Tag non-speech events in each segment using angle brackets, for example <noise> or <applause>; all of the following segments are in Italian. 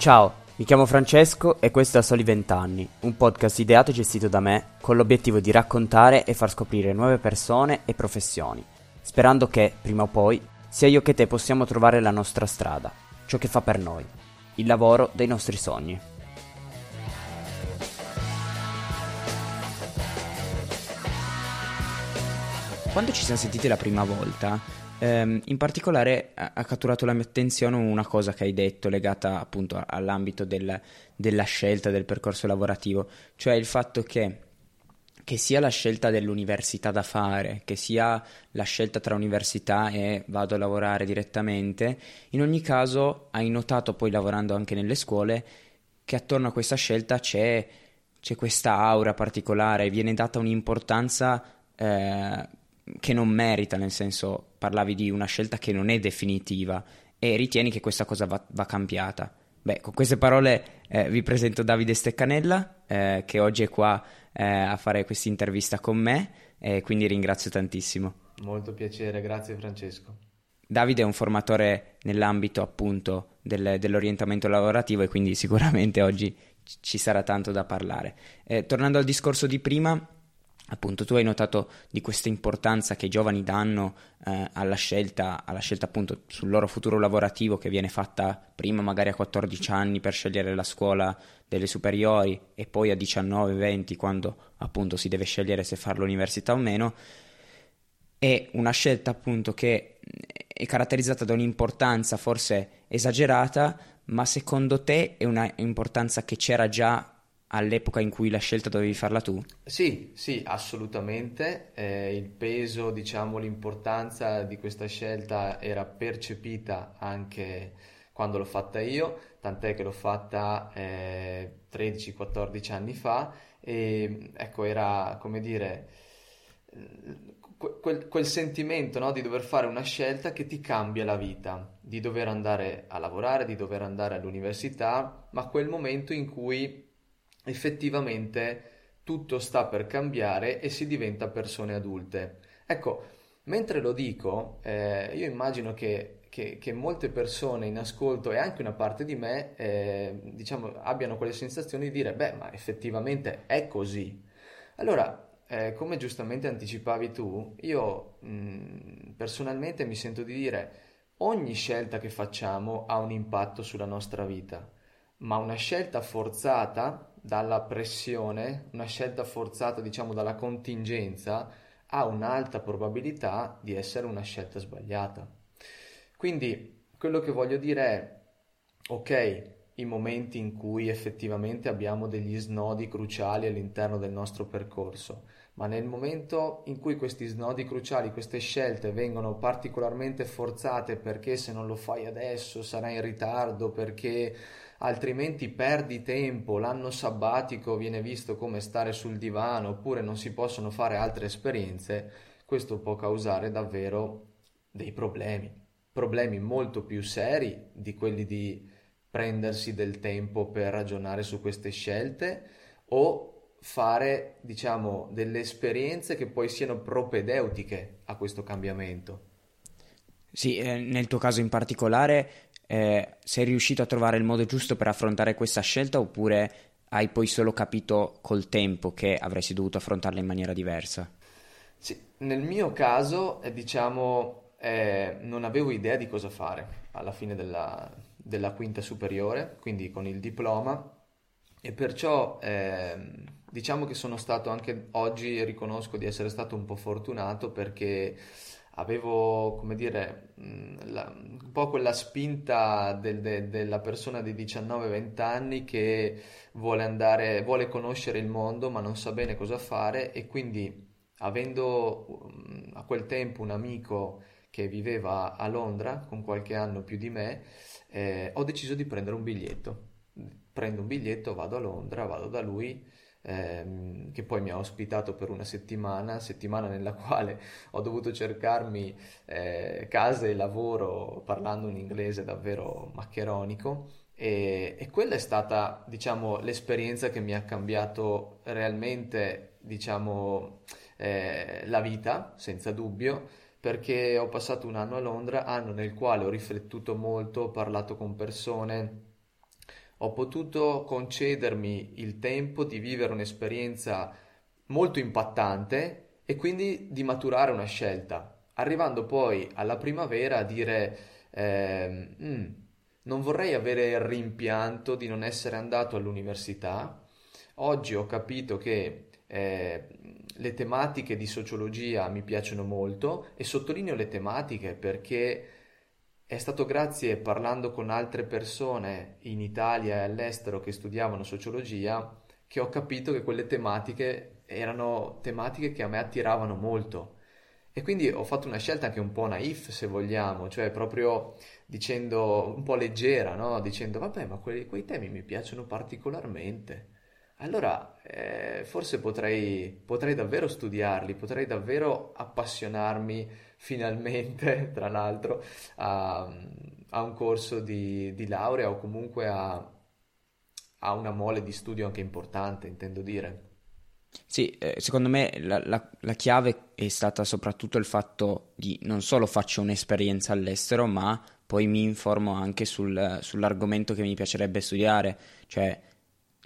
Ciao, mi chiamo Francesco e questo è A Soli 20 anni, un podcast ideato e gestito da me con l'obiettivo di raccontare e far scoprire nuove persone e professioni, sperando che, prima o poi, sia io che te possiamo trovare la nostra strada, ciò che fa per noi, il lavoro dei nostri sogni. Quando ci siamo sentiti la prima volta, ehm, in particolare ha, catturato la mia attenzione una cosa che hai detto legata appunto all'ambito del, della scelta del percorso lavorativo, cioè il fatto che, che sia la scelta dell'università da fare, che sia la scelta tra università e vado a lavorare direttamente, in ogni caso hai notato poi lavorando anche nelle scuole che attorno a questa scelta c'è, c'è questa aura particolare, viene data un'importanza eh, che non merita, nel senso parlavi di una scelta che non è definitiva e ritieni che questa cosa va, va cambiata. Beh, con queste parole eh, vi presento Davide Steccanella, eh, che oggi è qua eh, a fare questa intervista con me e quindi ringrazio tantissimo. Molto piacere, grazie Francesco. Davide è un formatore nell'ambito appunto del, dell'orientamento lavorativo e quindi sicuramente oggi ci sarà tanto da parlare. Eh, tornando al discorso di prima, appunto tu hai notato di questa importanza che i giovani danno eh, alla scelta, alla scelta appunto sul loro futuro lavorativo che viene fatta prima magari a 14 anni per scegliere la scuola delle superiori e poi a 19-20 quando appunto si deve scegliere se fare l'università o meno. È una scelta appunto che è caratterizzata da un'importanza forse esagerata ma secondo te è una importanza che c'era già all'epoca in cui la scelta dovevi farla tu? Sì, sì, assolutamente. Eh, il peso, diciamo, l'importanza di questa scelta era percepita anche quando l'ho fatta io, tant'è che l'ho fatta eh, 13-14 anni fa e ecco, era come dire quel, quel sentimento no, di dover fare una scelta che ti cambia la vita, di dover andare a lavorare, di dover andare all'università, ma quel momento in cui effettivamente tutto sta per cambiare e si diventa persone adulte. Ecco, mentre lo dico, eh, io immagino che, che, che, molte persone in ascolto e anche una parte di me, eh, diciamo, abbiano quelle sensazioni di dire, beh, ma effettivamente è così. Allora, eh, come giustamente anticipavi tu, io mh, mm, personalmente mi sento di dire, ogni scelta che facciamo ha un impatto sulla nostra vita, ma una scelta forzata dalla pressione, una scelta forzata diciamo dalla contingenza, ha un'alta probabilità di essere una scelta sbagliata. Quindi quello che voglio dire è, ok, i momenti in cui effettivamente abbiamo degli snodi cruciali all'interno del nostro percorso, ma nel momento in cui questi snodi cruciali, queste scelte vengono particolarmente forzate perché se non lo fai adesso sarai in ritardo, perché altrimenti perdi tempo, l'anno sabbatico viene visto come stare sul divano oppure non si possono fare altre esperienze, questo può causare davvero dei problemi, problemi molto più seri di quelli di prendersi del tempo per ragionare su queste scelte o fare, diciamo, delle esperienze che poi siano propedeutiche a questo cambiamento. Sì, eh, nel tuo caso in particolare eh, sei riuscito a trovare il modo giusto per affrontare questa scelta oppure hai poi solo capito col tempo che avresti dovuto affrontarla in maniera diversa? Sì, nel mio caso, eh, diciamo, eh, non avevo idea di cosa fare alla fine della, della, quinta superiore, quindi con il diploma, e perciò ehm, diciamo che sono stato anche oggi, riconosco di essere stato un po' fortunato perché avevo, come dire, la, un po' quella spinta del, de, della persona di 19-20 anni che vuole andare, vuole conoscere il mondo ma non sa bene cosa fare e quindi avendo a quel tempo un amico che viveva a Londra con qualche anno più di me, eh, ho deciso di prendere un biglietto. Prendo un biglietto, vado a Londra, vado da lui ehm, che poi mi ha ospitato per una settimana, settimana nella <laughs> quale ho dovuto cercarmi eh, casa e lavoro parlando un inglese davvero maccheronico. E, e, quella è stata, diciamo, l'esperienza che mi ha cambiato realmente, diciamo, eh, la vita, senza dubbio, perché ho passato un anno a Londra, anno nel quale ho riflettuto molto, ho parlato con persone, ho potuto concedermi il tempo di vivere un'esperienza molto impattante e quindi di maturare una scelta, arrivando poi alla primavera a dire eh, mm, non vorrei avere il rimpianto di non essere andato all'università. Oggi ho capito che eh, le tematiche di sociologia mi piacciono molto e sottolineo le tematiche perché è stato grazie parlando con altre persone in Italia e all'estero che studiavano sociologia che ho capito che quelle tematiche erano tematiche che a me attiravano molto. E quindi ho fatto una scelta anche un po' naif, se vogliamo, cioè proprio dicendo un po' leggera, no? Dicendo, vabbè, ma quei, quei temi mi piacciono particolarmente. Allora, eh, forse potrei, potrei davvero studiarli, potrei davvero appassionarmi finalmente, <laughs> tra l'altro, a, a un corso di, di, laurea o comunque a, a, una mole di studio anche importante, intendo dire. Sì, eh, secondo me la, la, la, chiave è stata soprattutto il fatto di non solo faccio un'esperienza all'estero, ma poi mi informo anche sul, sull'argomento che mi piacerebbe studiare. Cioè,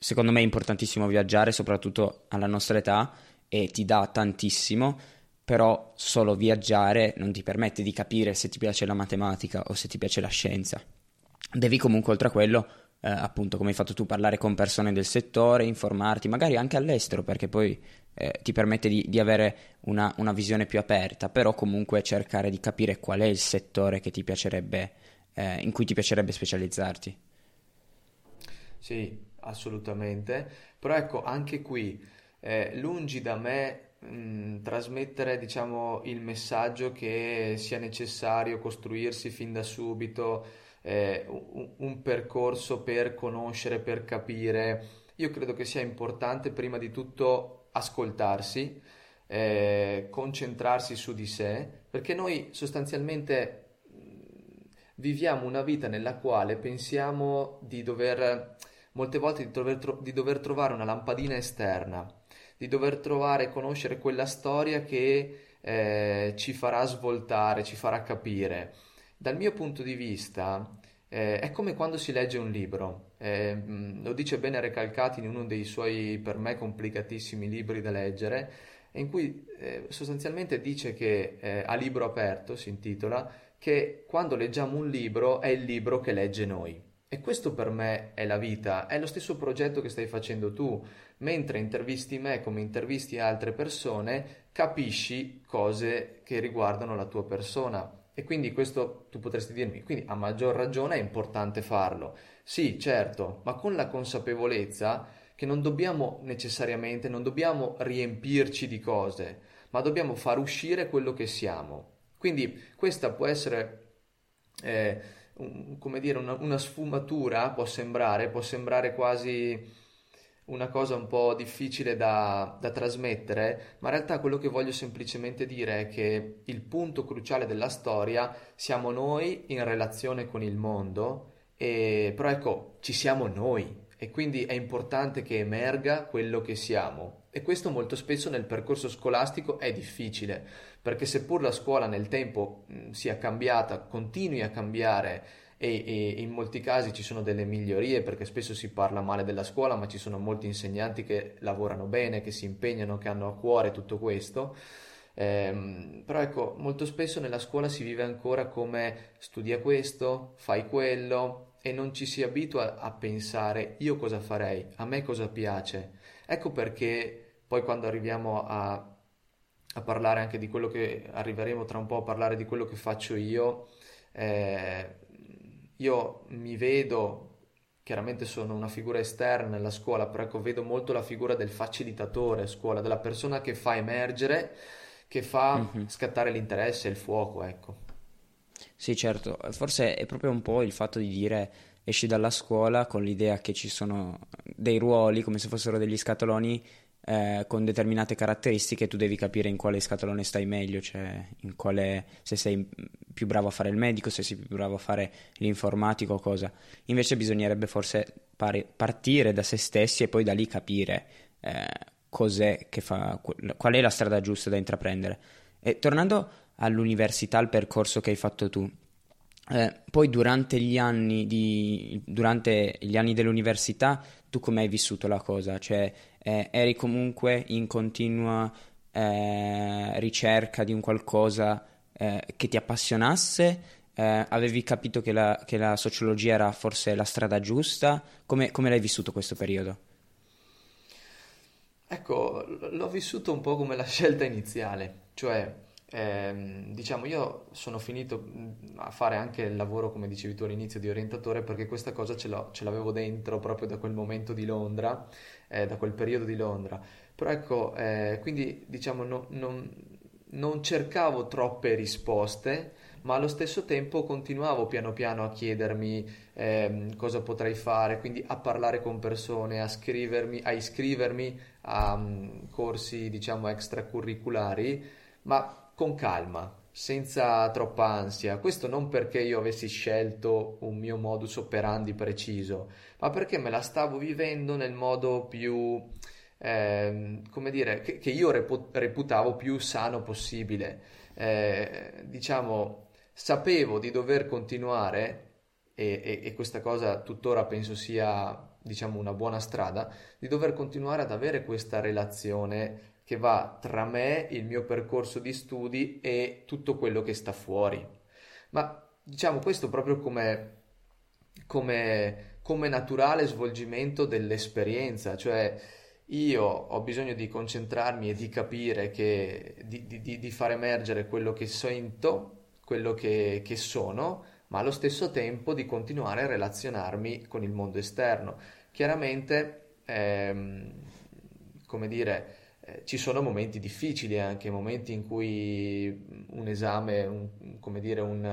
secondo me è importantissimo viaggiare, soprattutto alla nostra età, e ti dà tantissimo però solo viaggiare non ti permette di capire se ti piace la matematica o se ti piace la scienza. Devi comunque, oltre a quello, eh, appunto, come hai fatto tu, parlare con persone del settore, informarti, magari anche all'estero, perché poi eh, ti permette di, di avere una, una, visione più aperta, però comunque cercare di capire qual è il settore eh, in cui ti piacerebbe specializzarti. Sì, assolutamente. Però ecco, anche qui, eh, lungi da me mh, mm, trasmettere diciamo, il messaggio che sia necessario costruirsi fin da subito eh, un, un percorso per conoscere, per capire. Io credo che sia importante prima di tutto ascoltarsi, eh, concentrarsi su di sé, perché noi sostanzialmente mm, viviamo una vita nella quale pensiamo di dover, molte volte di dover, di dover trovare una lampadina esterna di dover trovare e conoscere quella storia che eh, ci farà svoltare, ci farà capire. Dal mio punto di vista eh, è come quando si legge un libro, eh, lo dice bene Recalcati in uno dei suoi per me complicatissimi libri da leggere, in cui eh, sostanzialmente dice che eh, a libro aperto si intitola che quando leggiamo un libro è il libro che legge noi. E questo per me è la vita, è lo stesso progetto che stai facendo tu mentre intervisti me come intervisti altre persone, capisci cose che riguardano la tua persona. E quindi questo tu potresti dirmi, quindi a maggior ragione è importante farlo. Sì, certo, ma con la consapevolezza che non dobbiamo necessariamente, non dobbiamo riempirci di cose, ma dobbiamo far uscire quello che siamo. Quindi questa può essere, eh, un, come dire, una, una sfumatura, può sembrare, può sembrare quasi una cosa un po' difficile da, da, trasmettere, ma in realtà quello che voglio semplicemente dire è che il punto cruciale della storia siamo noi in relazione con il mondo, e, però ecco, ci siamo noi e quindi è importante che emerga quello che siamo. E questo molto spesso nel percorso scolastico è difficile, perché seppur la scuola nel tempo mh, sia cambiata, continui a cambiare, e, e, in molti casi ci sono delle migliorie perché spesso si parla male della scuola, ma ci sono molti insegnanti che lavorano bene, che si impegnano, che hanno a cuore tutto questo. Eh, però ecco, molto spesso nella scuola si vive ancora come studia questo, fai quello e non ci si abitua a pensare io cosa farei, a me cosa piace. Ecco perché poi quando arriviamo a, a parlare anche di quello che arriveremo tra un po' a parlare di quello che faccio io, eh, io mi vedo, chiaramente sono una figura esterna nella scuola, però ecco, vedo molto la figura del facilitatore a scuola, della persona che fa emergere, che fa mm-hmm. scattare l'interesse, il fuoco, ecco. Sì, certo, forse è proprio un po' il fatto di dire esci dalla scuola con l'idea che ci sono dei ruoli come se fossero degli scatoloni eh, con determinate caratteristiche tu devi capire in quale scatolone stai meglio, cioè quale, se sei più bravo a fare il medico, se sei più bravo a fare l'informatico o cosa. Invece bisognerebbe forse pari, partire da se stessi e poi da lì capire eh, cos'è che fa, qual è la strada giusta da intraprendere. E tornando all'università, al percorso che hai fatto tu, eh, poi durante gli, anni di, durante gli anni dell'università tu come hai vissuto la cosa? Cioè eh, eri comunque in continua eh, ricerca di un qualcosa eh, che ti appassionasse? Eh, avevi capito che la, che la, sociologia era forse la strada giusta? Come, come l'hai vissuto questo periodo? Ecco, l'ho vissuto un po' come la scelta iniziale, cioè eh, diciamo, io sono finito a fare anche il lavoro, come dicevi tu all'inizio, di orientatore perché questa cosa ce, ce l'avevo dentro proprio da quel momento di Londra, eh, da quel periodo di Londra. Però ecco, eh, quindi diciamo, no, non, non cercavo troppe risposte, ma allo stesso tempo continuavo piano piano a chiedermi eh, cosa potrei fare, quindi a parlare con persone, a, a iscrivermi a um, corsi, diciamo, extracurriculari, ma con calma, senza troppa ansia. Questo non perché io avessi scelto un mio modus operandi preciso, ma perché me la stavo vivendo nel modo più, eh, come dire, che, che io repu- reputavo più sano possibile. Eh, diciamo, sapevo di dover continuare, e, e, e questa cosa tuttora penso sia diciamo una buona strada, di dover continuare ad avere questa relazione che va tra me, il mio percorso di studi e tutto quello che sta fuori. Ma diciamo questo proprio come, come, come naturale svolgimento dell'esperienza, cioè io ho bisogno di concentrarmi e di capire, che, di, di, di far emergere quello che sento, quello che, che sono, ma allo stesso tempo di continuare a relazionarmi con il mondo esterno. Chiaramente, ehm, come dire, ci sono momenti difficili anche, momenti in cui un esame, un, come dire, un,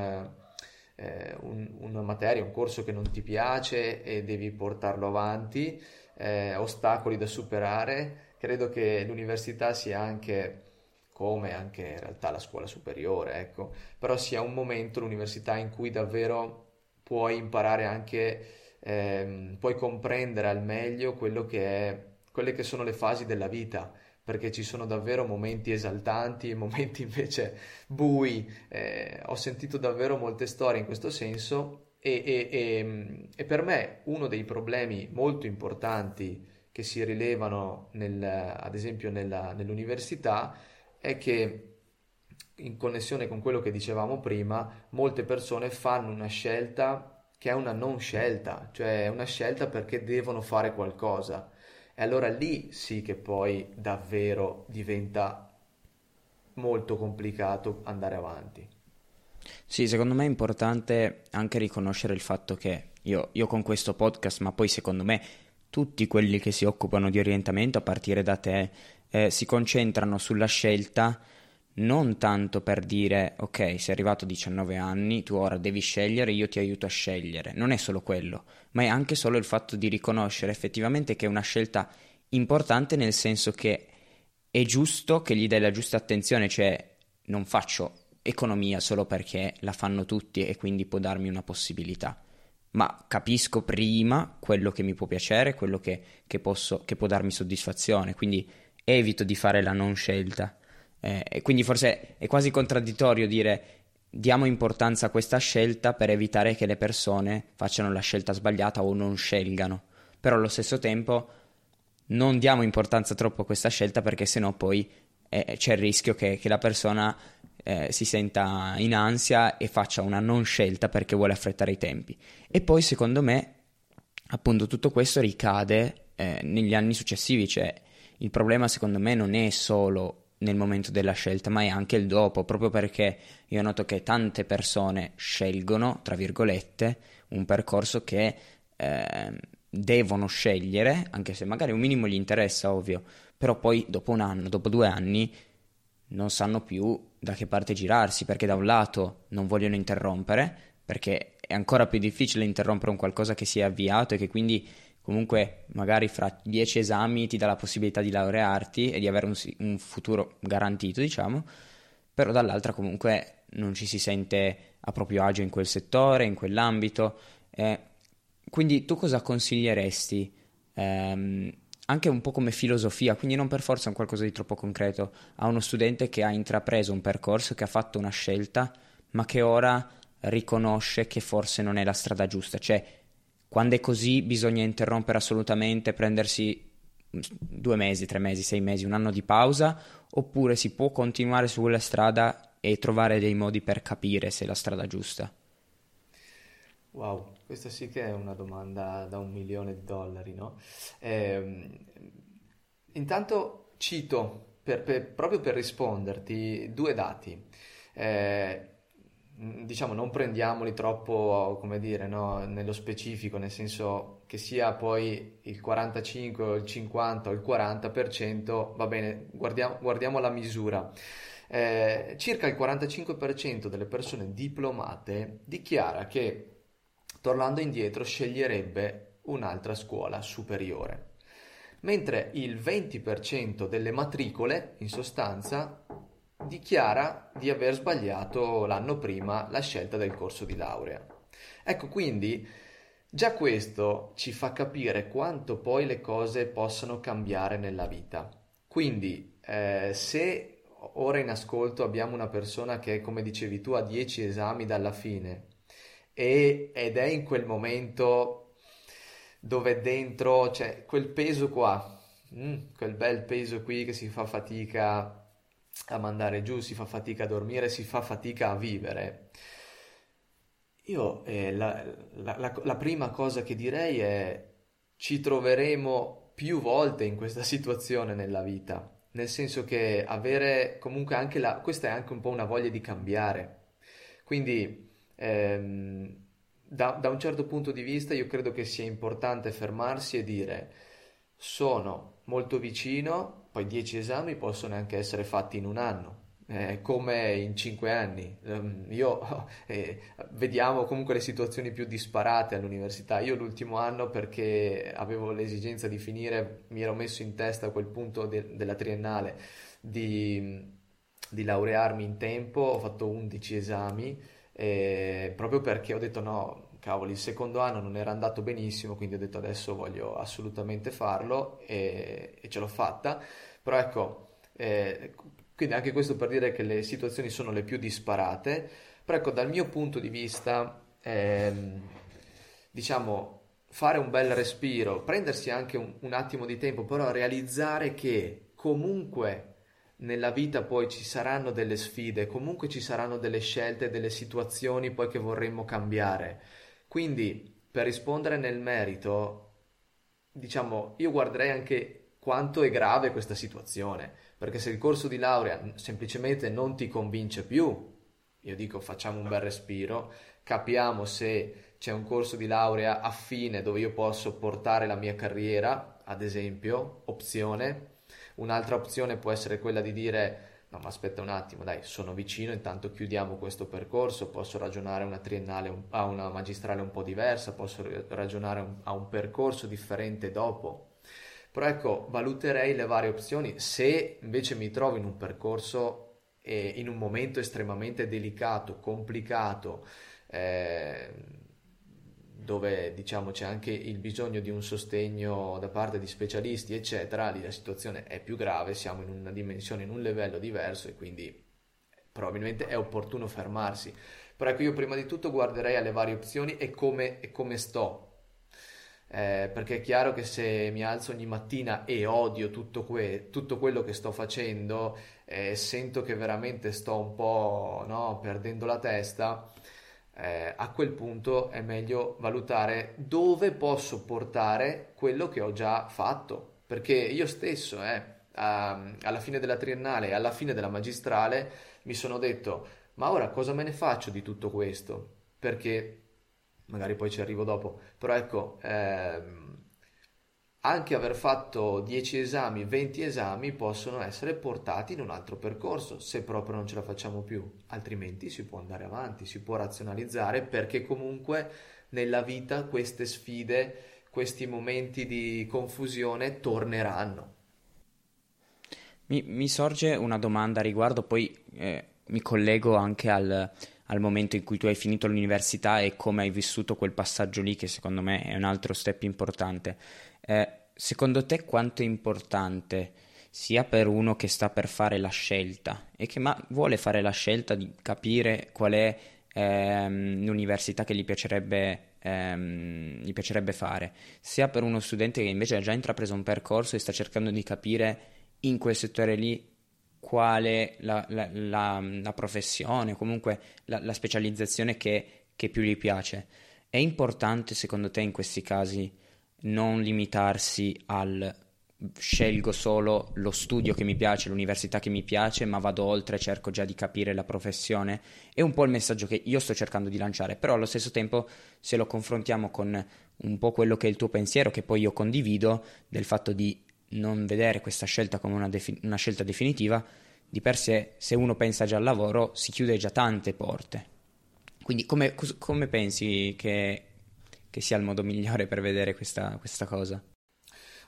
eh, un, una materia, un corso che non ti piace e devi portarlo avanti, eh, ostacoli da superare. Credo che l'università sia anche come anche in realtà la scuola superiore, ecco, però sia un momento, l'università, in cui davvero puoi imparare anche, ehm, puoi comprendere al meglio quello che è, quelle che sono le fasi della vita perché ci sono davvero momenti esaltanti e momenti <laughs> invece bui. Eh, ho sentito davvero molte storie in questo senso e, e, e, e, per me uno dei problemi molto importanti che si rilevano nel, ad esempio nella, nell'università è che in connessione con quello che dicevamo prima, molte persone fanno una scelta che è una non scelta, cioè una scelta perché devono fare qualcosa e allora lì sì che poi davvero diventa molto complicato andare avanti. Sì, secondo me è importante anche riconoscere il fatto che io, io, con questo podcast, ma poi secondo me tutti quelli che si occupano di orientamento, a partire da te, eh, si concentrano sulla scelta non tanto per dire ok, sei arrivato a 19 anni, tu ora devi scegliere, io ti aiuto a scegliere. Non è solo quello, ma è anche solo il fatto di riconoscere effettivamente che è una scelta importante nel senso che è giusto che gli dai la giusta attenzione, cioè non faccio economia solo perché la fanno tutti e quindi può darmi una possibilità, ma capisco prima quello che mi può piacere, quello che, che, posso, che può darmi soddisfazione, quindi evito di fare la non scelta eh, e quindi forse è quasi contraddittorio dire diamo importanza a questa scelta per evitare che le persone facciano la scelta sbagliata o non scelgano. Però allo stesso tempo non diamo importanza troppo a questa scelta perché sennò poi eh, c'è il rischio che, che la persona eh, si senta in ansia e faccia una non scelta perché vuole affrettare i tempi. E poi secondo me appunto tutto questo ricade eh, negli anni successivi, cioè il problema secondo me non è solo nel momento della scelta, ma è anche il dopo, proprio perché io noto che tante persone scelgono, tra virgolette, un percorso che eh, devono scegliere, anche se magari un minimo gli interessa, ovvio, però poi dopo un anno, dopo due anni, non sanno più da che parte girarsi, perché da un lato non vogliono interrompere, perché è ancora più difficile interrompere un qualcosa che si è avviato e che quindi comunque magari fra dieci esami ti dà la possibilità di laurearti e di avere un, un futuro garantito, diciamo, però dall'altra comunque non ci si sente a proprio agio in quel settore, in quell'ambito. Eh, quindi tu cosa consiglieresti? Ehm, anche un po' come filosofia, quindi non per forza un qualcosa di troppo concreto, a uno studente che ha intrapreso un percorso, che ha fatto una scelta, ma che ora riconosce che forse non è la strada giusta. Cioè, quando è così bisogna interrompere assolutamente, prendersi due mesi, tre mesi, sei mesi, un anno di pausa, oppure si può continuare su quella strada e trovare dei modi per capire se è la strada giusta? Wow, questa sì che è una domanda da un milione di dollari, no? Eh, intanto cito, per, per, proprio per risponderti, due dati. Eh, diciamo, non prendiamoli troppo, come dire, no, nello specifico, nel senso che sia poi il 45, il 50 o il 40%, va bene, guardiamo, guardiamo la misura. Eh, circa il 45% delle persone diplomate dichiara che tornando indietro sceglierebbe un'altra scuola superiore, mentre il 20% delle matricole, in sostanza, dichiara di aver sbagliato l'anno prima la scelta del corso di laurea. Ecco, quindi già questo ci fa capire quanto poi le cose possano cambiare nella vita. Quindi, eh, se ora in ascolto abbiamo una persona che, come dicevi tu, ha 10 esami dalla fine e, ed è in quel momento dove dentro c'è quel peso qua, mm, quel bel peso qui che si fa fatica a mandare giù, si fa fatica a dormire, si fa fatica a vivere. Io eh, la, la, la, la prima cosa che direi è ci troveremo più volte in questa <laughs> situazione nella vita, nel senso che avere comunque anche la, questa è anche un po' una voglia di cambiare. Quindi ehm, da, da un certo punto di vista io credo che sia importante fermarsi e dire sono molto vicino, poi dieci esami possono anche essere fatti in un anno, eh, come in cinque anni. Um, io <laughs> eh, vediamo comunque le situazioni più disparate all'università. Io l'ultimo anno, perché avevo l'esigenza di finire, mi ero messo in testa a quel punto de- della triennale di, di laurearmi in tempo, ho fatto 11 esami eh, proprio perché ho detto no, cavoli, il secondo anno non era andato benissimo, quindi ho detto adesso voglio assolutamente farlo e, e ce l'ho fatta, però ecco, eh, quindi anche questo per dire che le situazioni sono le più disparate, però ecco, dal mio punto di vista, ehm, diciamo, fare un bel respiro, prendersi anche un, un attimo di tempo, però realizzare che comunque nella vita poi ci saranno delle sfide, comunque ci saranno delle scelte, delle situazioni poi che vorremmo cambiare. Quindi, per rispondere nel merito, diciamo, io guarderei anche quanto è grave questa situazione, perché se il corso di laurea semplicemente non ti convince più, io dico facciamo un bel respiro, capiamo se c'è un corso di laurea affine dove io posso portare la mia carriera, ad esempio, opzione, Un'altra opzione può essere quella di dire no ma aspetta un attimo, dai, sono vicino, intanto chiudiamo questo percorso, posso ragionare a una triennale, a una magistrale un po' diversa, posso ragionare a un percorso differente dopo. Però ecco, valuterei le varie opzioni se invece mi trovo in un percorso e in un momento estremamente delicato, complicato, eh, dove diciamo c'è anche il bisogno di un sostegno da parte di specialisti, eccetera, lì la situazione è più grave, siamo in una dimensione, in un livello diverso e quindi probabilmente è opportuno fermarsi. Però ecco, io prima di tutto guarderei alle varie opzioni e come, e come sto. Eh, perché è chiaro che se mi alzo ogni mattina e odio tutto, que- tutto quello che sto facendo, eh, sento che veramente sto un po' no, perdendo la testa, eh, a quel punto è meglio valutare dove posso portare quello che ho già fatto, perché io stesso, eh, a, alla fine della triennale e alla fine della magistrale, mi sono detto, ma ora cosa me ne faccio di tutto questo? Perché magari poi ci arrivo dopo, però ecco, ehm, anche aver fatto 10 esami, 20 esami possono essere portati in un altro percorso se proprio non ce la facciamo più, altrimenti si può andare avanti, si può razionalizzare perché comunque nella vita queste sfide, questi momenti di confusione torneranno. Mi, mi sorge una domanda a riguardo, poi eh, mi collego anche al, al momento in cui tu hai finito l'università e come hai vissuto quel passaggio lì che secondo me è un altro step importante. Eh, secondo te quanto è importante sia per uno che sta per fare la scelta e che ma vuole fare la scelta di capire qual è ehm, l'università che gli piacerebbe, ehm, gli piacerebbe fare, sia per uno studente che invece ha già intrapreso un percorso e sta cercando di capire in quel settore lì quale la, la, la, la professione, comunque la, specializzazione che, che più gli piace. È importante secondo te in questi casi non limitarsi al scelgo solo lo studio che mi piace, l'università che mi piace, ma vado oltre cerco già di capire la professione. È un po' il messaggio che io sto cercando di lanciare, però allo stesso tempo se lo confrontiamo con un po' quello che è il tuo pensiero, che poi io condivido, del fatto di non vedere questa scelta come una, defi- una scelta definitiva, di per sé se uno pensa già al lavoro si chiude già tante porte. Quindi come, come pensi che, che, sia il modo migliore per vedere questa, questa cosa?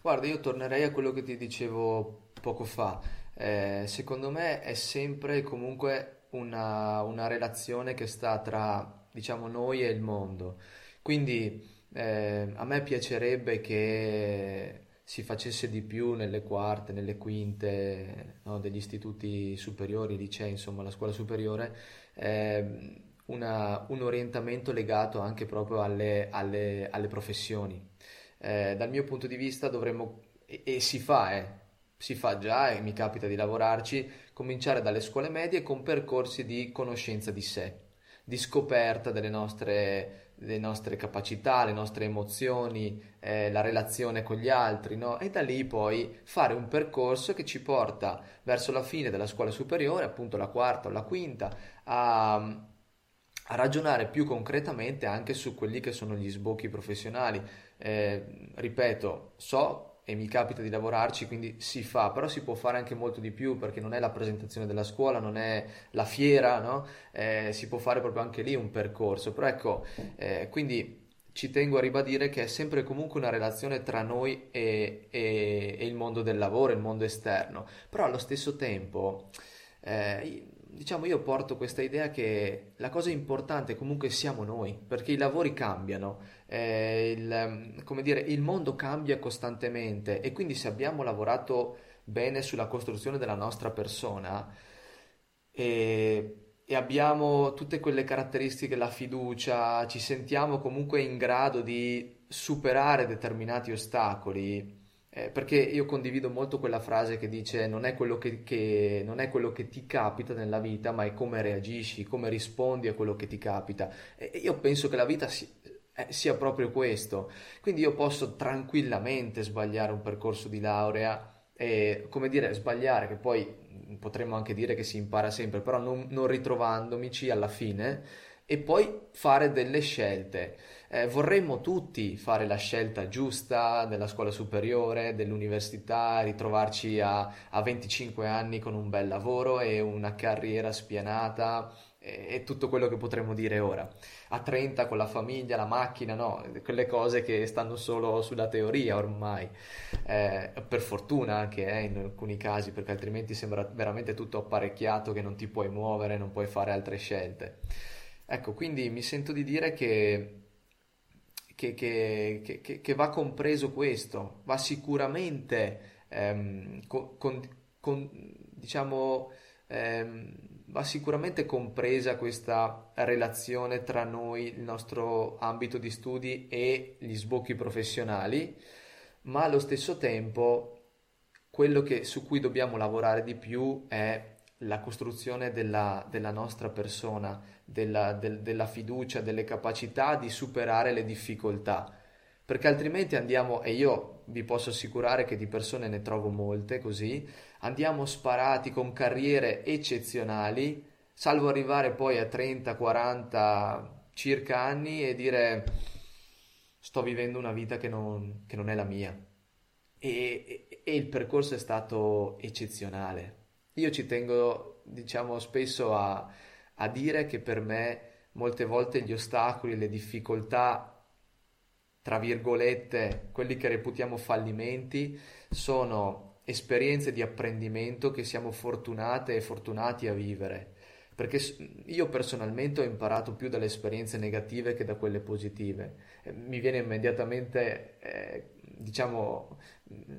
Guarda, io tornerei a quello che ti dicevo poco fa. Eh, secondo me è sempre comunque una, una, relazione che sta tra, diciamo, noi e il mondo. Quindi eh, a me piacerebbe che si facesse di più nelle quarte, nelle quinte no, degli istituti superiori, licei, insomma, la scuola superiore, eh, una, un orientamento legato anche proprio alle, alle, alle professioni eh, dal mio punto di vista dovremmo, e, e si fa, eh, si fa già e mi capita di lavorarci, cominciare dalle scuole medie con percorsi di conoscenza di sé, di scoperta delle nostre, delle nostre capacità, le nostre emozioni, eh, la relazione con gli altri, no? e da lì poi fare un percorso che ci porta verso la fine della scuola superiore, appunto la quarta o la quinta, a a ragionare più concretamente anche su quelli che sono gli sbocchi professionali. Eh, ripeto, so e mi capita di lavorarci, quindi si fa, però si può fare anche molto di più perché non è la presentazione della scuola, non è la fiera, no? eh, si può fare proprio anche lì un percorso. Però ecco, eh, quindi ci tengo a ribadire che è sempre comunque una relazione tra noi e, e, e il mondo del lavoro, il mondo esterno, però allo stesso tempo... Eh, diciamo io porto questa idea che la cosa importante comunque siamo noi, perché i lavori cambiano, eh, il, come dire, il mondo cambia costantemente e quindi se abbiamo lavorato bene sulla costruzione della nostra persona e, e abbiamo tutte quelle caratteristiche, la fiducia, ci sentiamo comunque in grado di superare determinati ostacoli, eh, perché io condivido molto quella frase che dice non è, quello che, che, non è quello che ti capita nella vita, ma è come reagisci, come rispondi a quello che ti capita. E io penso che la vita si, eh, sia proprio questo. Quindi io posso tranquillamente sbagliare un percorso di laurea e, come dire, sbagliare, che poi potremmo anche dire che si impara sempre, però non, non ritrovandomici alla fine e poi fare delle scelte. Eh, vorremmo tutti fare la scelta giusta della scuola superiore, dell'università, ritrovarci a, a 25 anni con un bel lavoro e una carriera spianata e, e tutto quello che potremmo dire ora. A 30 con la famiglia, la macchina, no, quelle cose che stanno solo sulla teoria ormai. Eh, per fortuna anche eh, in alcuni casi, perché altrimenti sembra veramente tutto apparecchiato che non ti puoi muovere, non puoi fare altre scelte. Ecco, quindi mi sento di dire che, che, che, che va compreso questo, va sicuramente, ehm, con, con, diciamo, ehm, va sicuramente compresa questa relazione tra noi, il nostro ambito di studi e gli sbocchi professionali, ma allo stesso tempo quello che, su cui dobbiamo lavorare di più è la costruzione della, della nostra persona, della, del, della fiducia, delle capacità di superare le difficoltà. Perché altrimenti andiamo, e io vi posso assicurare che di persone ne trovo molte così, andiamo sparati con carriere eccezionali, salvo arrivare poi a 30, 40 circa anni e dire sto vivendo una vita che non, che non è la mia. E, e, e il percorso è stato eccezionale. Io ci tengo, diciamo, spesso a, a dire che per me molte volte gli ostacoli, le difficoltà, tra virgolette, quelli che reputiamo fallimenti, sono esperienze di apprendimento che siamo fortunate e fortunati a vivere. Perché io personalmente ho imparato più dalle esperienze negative che da quelle positive. Mi viene immediatamente eh, diciamo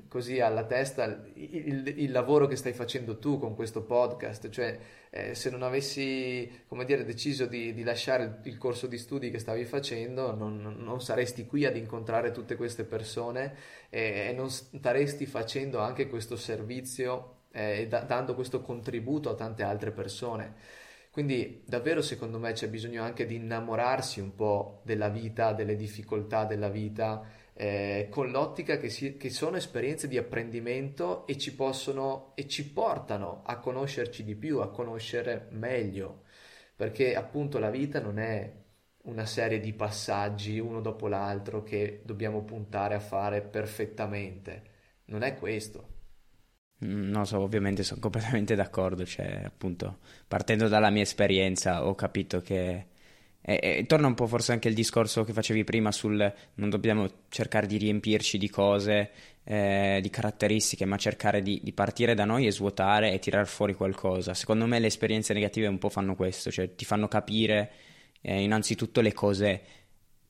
così alla testa il, il, lavoro che stai facendo tu con questo podcast, cioè eh, se non avessi, come dire, deciso di, di lasciare il, corso di studi che stavi facendo, non, non, saresti qui ad incontrare tutte queste persone e, e non staresti facendo anche questo servizio e eh, da, dando questo contributo a tante altre persone. Quindi davvero secondo me c'è bisogno anche di innamorarsi un po' della vita, delle difficoltà della vita, eh, con l'ottica che, si, che, sono esperienze di apprendimento e ci possono e ci portano a conoscerci di più, a conoscere meglio, perché appunto la vita non è una serie di passaggi uno dopo l'altro che dobbiamo puntare a fare perfettamente, non è questo. Mm, non so, ovviamente sono <laughs> completamente d'accordo, cioè appunto partendo dalla mia esperienza ho capito che... E, e, torna un po' forse anche il discorso che facevi prima sul non dobbiamo cercare di riempirci di cose, eh, di caratteristiche, ma cercare di, di, partire da noi e svuotare e tirar fuori qualcosa. Secondo me le esperienze negative un po' fanno questo, cioè ti fanno capire eh, innanzitutto le cose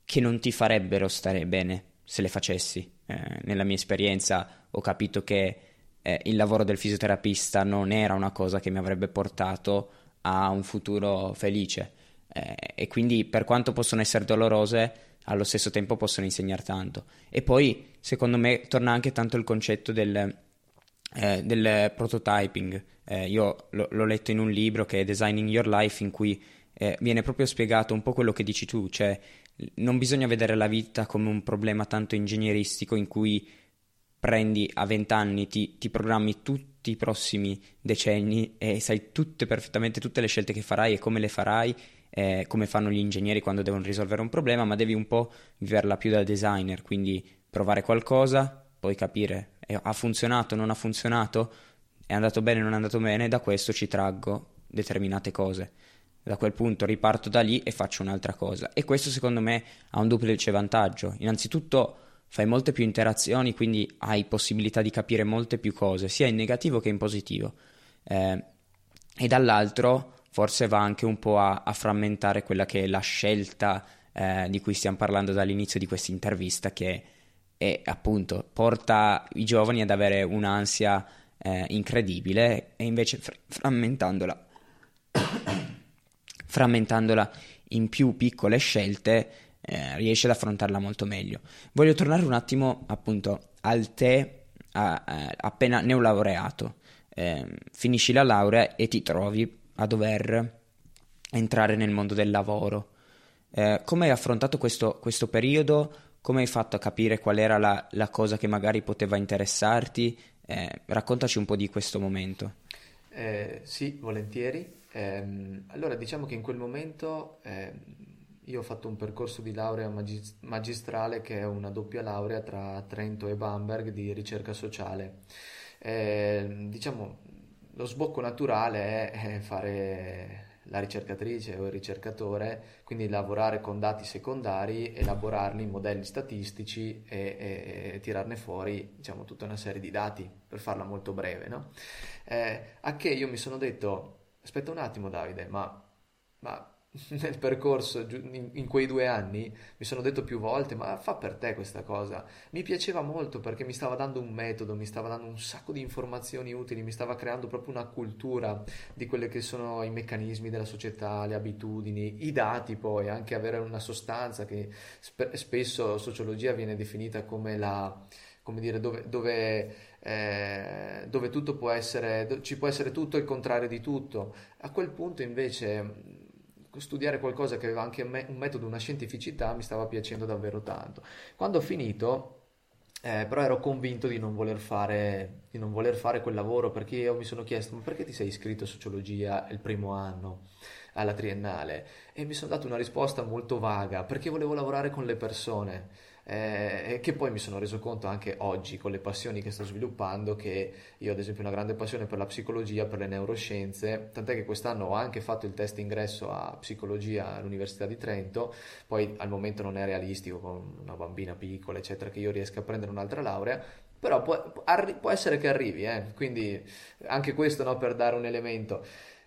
che non ti farebbero stare bene se le facessi. Eh, nella mia esperienza ho capito che eh, il lavoro del fisioterapista non era una cosa che mi avrebbe portato a un futuro felice eh, e quindi per quanto possono essere dolorose allo stesso tempo possono insegnare tanto. E poi secondo me torna anche tanto il concetto del, eh, del prototyping. Eh, io l- l'ho letto in un libro che è Designing Your Life in cui eh, viene proprio spiegato un po' quello che dici tu cioè non bisogna vedere la vita come un problema tanto ingegneristico in cui prendi a 20 anni, ti, ti, programmi tutti i prossimi decenni e sai tutte perfettamente tutte le scelte che farai e come le farai, eh, come fanno gli ingegneri quando devono risolvere un problema, ma devi un po' viverla più da designer, quindi provare qualcosa, poi capire eh, ha funzionato, non ha funzionato, è andato bene, non è andato bene, da questo ci traggo determinate cose. Da quel punto riparto da lì e faccio un'altra cosa. E questo secondo me ha un duplice vantaggio. Innanzitutto fai molte più interazioni, quindi hai possibilità di capire molte più cose, sia in negativo che in positivo. Eh, e dall'altro forse va anche un po' a, a frammentare quella che è la scelta eh, di cui stiamo parlando dall'inizio di questa intervista, che è appunto porta i giovani ad avere un'ansia eh, incredibile e invece fr- frammentandola, <coughs> frammentandola in più piccole scelte eh, riesce ad affrontarla molto meglio. Voglio tornare un attimo appunto al te a, a, appena neolaureato. Eh, finisci la laurea e ti trovi a dover entrare nel mondo del lavoro. Eh, come hai affrontato questo, questo, periodo? Come hai fatto a capire qual era la, la cosa che magari poteva interessarti? Eh, raccontaci un po' di questo momento. Eh, sì, volentieri. Ehm, allora, diciamo che in quel momento ehm, io ho fatto un percorso di laurea magis- magistrale che è una doppia laurea tra Trento e Bamberg di ricerca sociale. Eh, diciamo, lo sbocco naturale è fare la ricercatrice o il ricercatore, quindi lavorare con dati secondari, elaborarli in modelli statistici e, e, e tirarne fuori diciamo, tutta una serie di dati, per farla molto breve. No? Eh, a che io mi sono detto, aspetta un attimo Davide, ma, ma <laughs> nel percorso, in, quei due anni, mi sono detto più volte, ma fa per te questa cosa. Mi piaceva molto perché mi stava dando un metodo, mi stava dando un sacco di informazioni utili, mi stava creando proprio una cultura di quelli che sono i meccanismi della società, le abitudini, i dati poi, anche avere una sostanza che sp- spesso sociologia viene definita come la come dire, dove, dove, eh, dove tutto può essere, ci può essere tutto il contrario di tutto. A quel punto invece studiare qualcosa che aveva anche un metodo, una scientificità, mi stava piacendo davvero tanto. Quando ho finito, eh, però ero convinto di non, voler fare, di non voler fare quel lavoro perché io mi sono chiesto ma perché ti sei iscritto a sociologia il primo anno alla triennale e mi sono dato una risposta molto vaga perché volevo lavorare con le persone eh, che poi mi sono reso conto anche oggi con le passioni che sto sviluppando che io ad esempio ho una grande passione per la psicologia, per le neuroscienze, tant'è che quest'anno ho anche fatto il test ingresso a psicologia all'Università di Trento, poi al momento non è realistico con una bambina piccola eccetera che io riesca a prendere un'altra laurea, però può, può essere che arrivi, eh? quindi anche questo no, per dare un elemento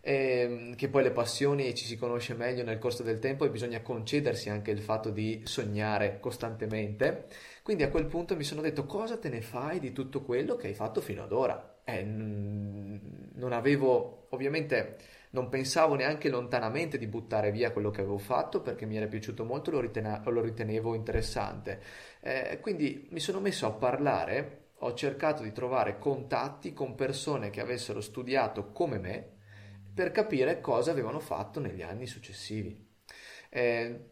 ehm, che poi le passioni ci si conosce meglio nel corso del tempo e bisogna concedersi anche il fatto di sognare costantemente. Quindi a quel punto mi sono detto cosa te ne fai di tutto quello che hai fatto fino ad ora? Eh, non avevo, ovviamente non pensavo neanche lontanamente di buttare via quello che avevo fatto perché mi era piaciuto molto, lo, ritena- lo ritenevo interessante. Eh, quindi mi sono messo a parlare, ho cercato di trovare contatti con persone che avessero studiato come me per capire cosa avevano fatto negli anni successivi. Eh,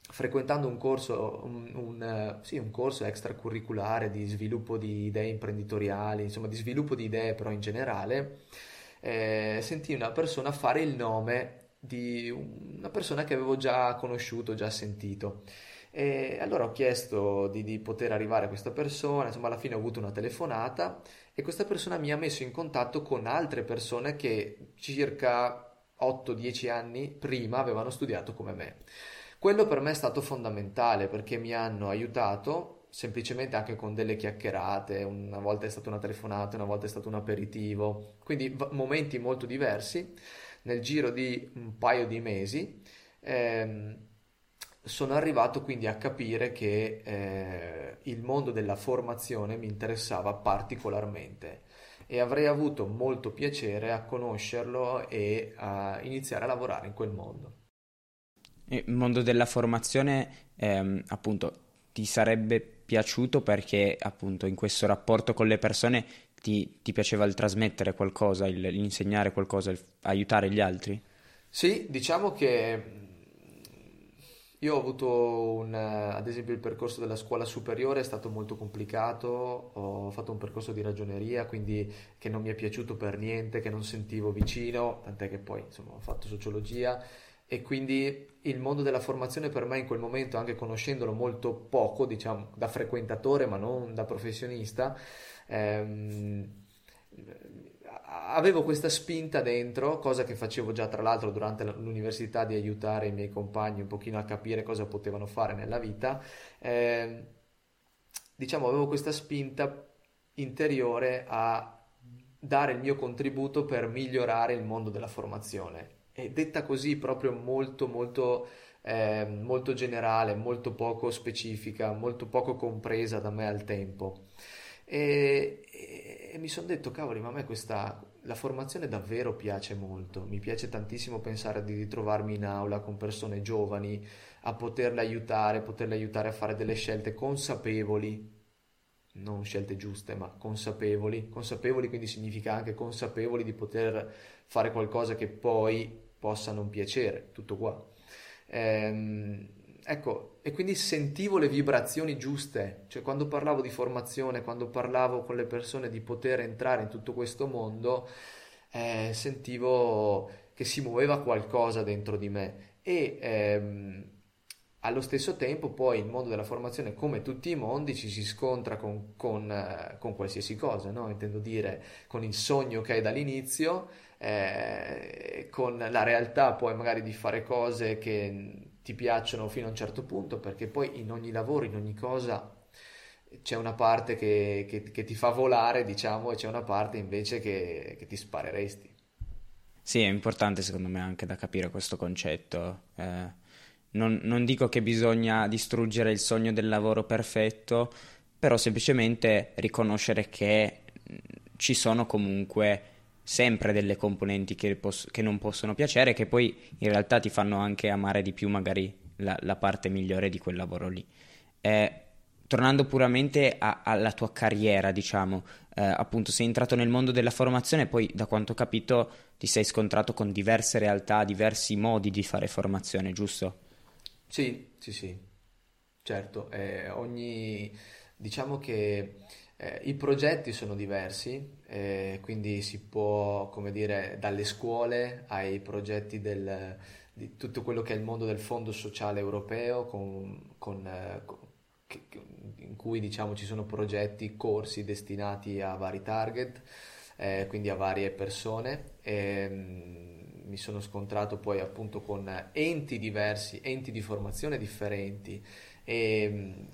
frequentando un corso, un, un, sì, un corso extracurriculare di sviluppo di idee imprenditoriali, insomma di sviluppo di idee però in generale, eh, sentii una persona fare il nome di una persona che avevo già conosciuto, già sentito. E allora ho chiesto di, di, poter arrivare a questa persona, insomma alla fine ho avuto una telefonata e questa persona mi ha messo in contatto con altre persone che circa 8-10 anni prima avevano studiato come me. Quello per me è stato fondamentale perché mi hanno aiutato semplicemente anche con delle chiacchierate, una volta è stata una telefonata, una volta è stato un aperitivo, quindi v- momenti molto diversi nel giro di un paio di mesi. Ehm, sono arrivato quindi a capire che eh, il mondo della formazione mi interessava particolarmente e avrei avuto molto piacere a conoscerlo e a iniziare a lavorare in quel mondo. Il mondo della formazione, ehm, appunto, ti sarebbe piaciuto perché appunto in questo rapporto con le persone ti, ti piaceva il trasmettere qualcosa, il, l'insegnare qualcosa, il, aiutare gli altri? Sì, diciamo che io ho avuto un, ad esempio il percorso della scuola superiore è stato molto complicato, ho fatto un percorso di ragioneria, quindi che non mi è piaciuto per niente, che non sentivo vicino, tant'è che poi insomma ho fatto sociologia. E quindi il mondo della formazione per me in quel momento, anche conoscendolo molto poco, diciamo da frequentatore ma non da professionista, ehm, avevo questa spinta dentro, cosa che facevo già tra l'altro durante l'università di aiutare i miei compagni un pochino a capire cosa potevano fare nella vita, eh, diciamo avevo questa spinta interiore a dare il mio contributo per migliorare il mondo della formazione è detta così proprio molto molto eh, molto generale, molto poco specifica, molto poco compresa da me al tempo. E, e, e mi sono detto, cavoli, ma a me questa, la formazione davvero piace molto, mi piace tantissimo pensare di ritrovarmi in aula con persone giovani, a poterle aiutare, poterle aiutare a fare delle scelte consapevoli, non scelte giuste, ma consapevoli. Consapevoli quindi significa anche consapevoli di poter fare qualcosa che poi possa non piacere, tutto qua. Ehm, ecco, e quindi sentivo le vibrazioni giuste, cioè quando parlavo di formazione, quando parlavo con le persone di poter entrare in tutto questo mondo, eh, sentivo che si muoveva qualcosa dentro di me e ehm, allo stesso tempo poi il mondo della formazione, come tutti i mondi, ci si scontra con, con, eh, con qualsiasi cosa, no? intendo dire con il sogno che hai dall'inizio eh, con la realtà poi magari di fare cose che ti piacciono fino a un certo punto, perché poi in ogni lavoro, in ogni cosa c'è una parte che, che, che ti fa volare, diciamo, e c'è una parte invece che, che, ti spareresti. Sì, è importante secondo me anche da capire questo concetto. Eh, non, non dico che bisogna distruggere il sogno del lavoro perfetto, però semplicemente riconoscere che ci sono comunque sempre delle componenti che, poss- che, non possono piacere, che poi in realtà ti fanno anche amare di più magari la, la parte migliore di quel lavoro lì. Eh, tornando puramente a, alla tua carriera, diciamo, eh, appunto sei entrato nel mondo della formazione, poi da quanto ho capito ti sei scontrato con diverse realtà, diversi modi di fare formazione, giusto? Sì, sì, sì, certo, eh, ogni, diciamo che eh, I progetti sono diversi, eh, quindi si può, come dire, dalle scuole ai progetti del, di tutto quello che è il mondo del Fondo Sociale Europeo, con, con, eh, che, in cui diciamo, ci sono progetti, corsi destinati a vari target, eh, quindi a varie persone. Ehm, mi sono scontrato poi appunto con enti diversi, enti di formazione differenti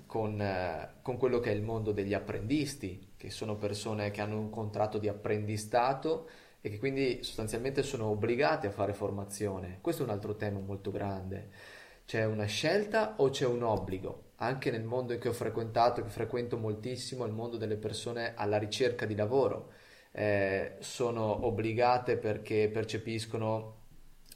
con, eh, con, quello che è il mondo degli apprendisti, che sono persone che hanno un contratto di apprendistato e che quindi sostanzialmente sono obbligate a fare formazione. Questo è un altro tema molto grande. C'è una scelta o c'è un obbligo? anche nel mondo che ho frequentato, che frequento moltissimo, il mondo delle persone alla ricerca di lavoro. Eh, sono obbligate perché percepiscono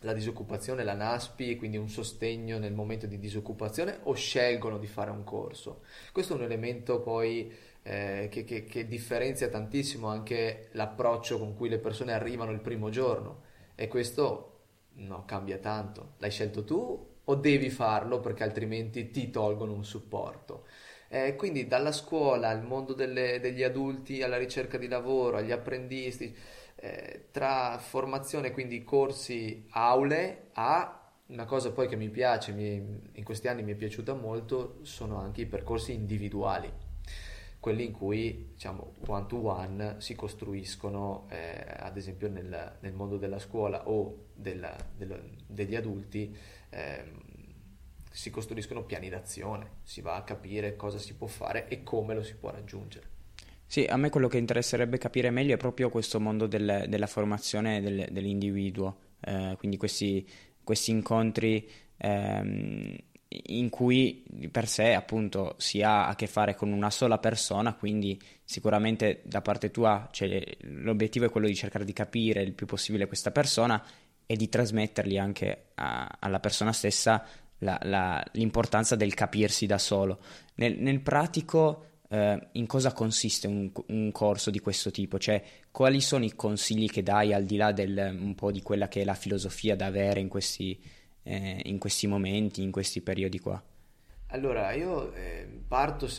la disoccupazione, la NASPI, quindi un sostegno nel momento di disoccupazione o scelgono di fare un corso. Questo è un elemento poi eh, che, che, che differenzia tantissimo anche l'approccio con cui le persone arrivano il primo giorno e questo no, cambia tanto. L'hai scelto tu o devi farlo perché altrimenti ti tolgono un supporto? Eh, quindi dalla scuola al mondo delle, degli adulti, alla ricerca di lavoro, agli apprendisti, eh, tra formazione, quindi corsi, aule, a una cosa poi che mi piace, mi, in questi anni mi è piaciuta molto, sono anche i percorsi individuali, quelli in cui diciamo one to one si costruiscono, eh, ad esempio nel, nel, mondo della scuola o della, della, degli adulti. Eh, si costruiscono piani d'azione, si va a capire cosa si può fare e come lo si può raggiungere. Sì, a me quello che interesserebbe capire meglio è proprio questo mondo del, della formazione del, dell'individuo, eh, quindi questi, questi incontri ehm, in cui per sé appunto si ha a che fare con una sola persona, quindi sicuramente da parte tua cioè, l'obiettivo è quello di cercare di capire il più possibile questa persona e di trasmettergli anche a, alla persona stessa la, la, l'importanza del capirsi da solo. Nel, nel pratico eh, in cosa consiste un, un, corso di questo tipo? Cioè, quali sono i consigli che dai al di là del, un po' di quella che è la filosofia da avere in questi, eh, in questi momenti, in questi periodi qua? Allora, io eh, parto,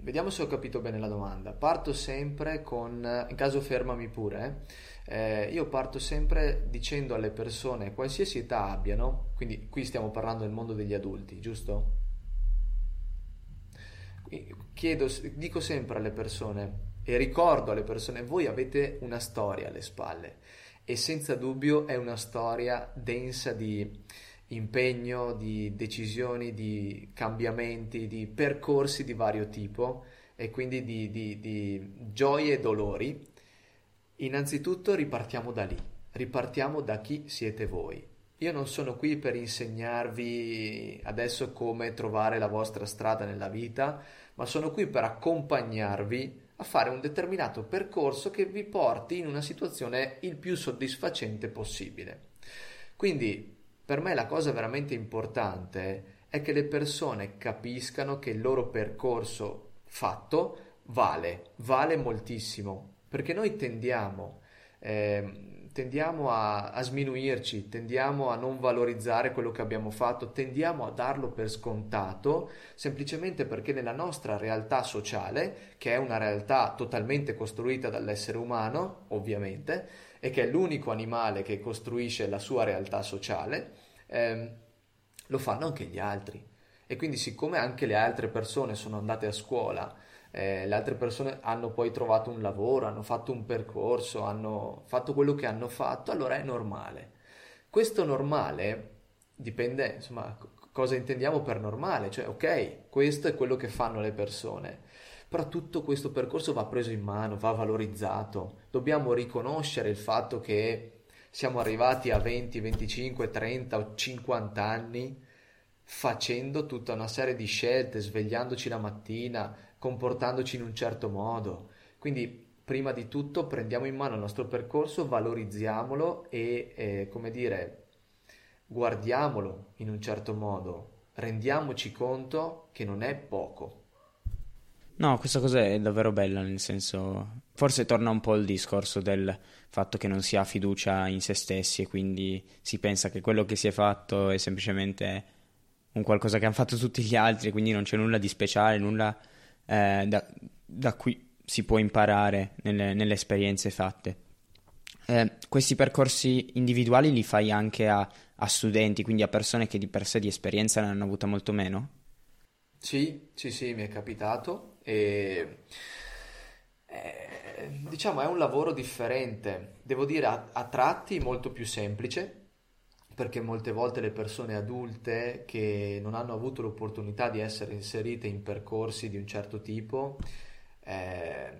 vediamo se ho capito bene la domanda. Parto sempre con, in caso fermami pure, eh, io parto sempre dicendo alle persone, qualsiasi età abbiano, quindi qui stiamo parlando del mondo degli adulti, giusto? Chiedo, dico sempre alle persone e ricordo alle persone, voi avete una storia alle spalle e senza dubbio è una storia densa di impegno, di decisioni, di cambiamenti, di percorsi di vario tipo e quindi di, di, di gioie e dolori. Innanzitutto ripartiamo da lì, ripartiamo da chi siete voi. Io non sono qui per insegnarvi adesso come trovare la vostra strada nella vita, ma sono qui per accompagnarvi a fare un determinato percorso che vi porti in una situazione il più soddisfacente possibile. Quindi per me la cosa veramente importante è che le persone capiscano che il loro percorso fatto vale, vale moltissimo, perché noi tendiamo eh, tendiamo a, a, sminuirci, tendiamo a non valorizzare quello che abbiamo fatto, tendiamo a darlo per scontato semplicemente perché nella nostra realtà sociale, che è una realtà totalmente costruita dall'essere umano, ovviamente, e che è l'unico animale che costruisce la sua realtà sociale, ehm, lo fanno anche gli altri. E quindi siccome anche le altre persone sono andate a scuola, eh, le altre persone hanno poi trovato un lavoro, hanno fatto un percorso, hanno fatto quello che hanno fatto, allora è normale. Questo normale dipende, insomma, cosa intendiamo per normale, cioè ok, questo è quello che fanno le persone, però tutto questo percorso va preso in mano, va valorizzato, dobbiamo riconoscere il fatto che siamo arrivati a 20, 25, 30 o 50 anni facendo tutta una serie di scelte, svegliandoci la mattina, comportandoci in un certo modo. Quindi prima di tutto prendiamo in mano il nostro percorso, valorizziamolo e, eh, come dire, guardiamolo in un certo modo, rendiamoci conto che non è poco. No, questa cosa è davvero bella, nel senso, forse torna un po' il discorso del fatto che non si ha fiducia in se stessi e quindi si pensa che quello che si è fatto è semplicemente un qualcosa che hanno fatto tutti gli altri, quindi non c'è nulla di speciale, nulla eh, da, da, cui si può imparare nelle, nelle esperienze fatte. Eh, questi percorsi individuali li fai anche a, a, studenti, quindi a persone che di per sé di esperienza ne hanno avuta molto meno? Sì, sì, sì, mi è capitato e eh, diciamo è un lavoro differente, devo dire a, a tratti molto più semplice perché molte volte le persone adulte che non hanno avuto l'opportunità di essere inserite in percorsi di un certo tipo eh,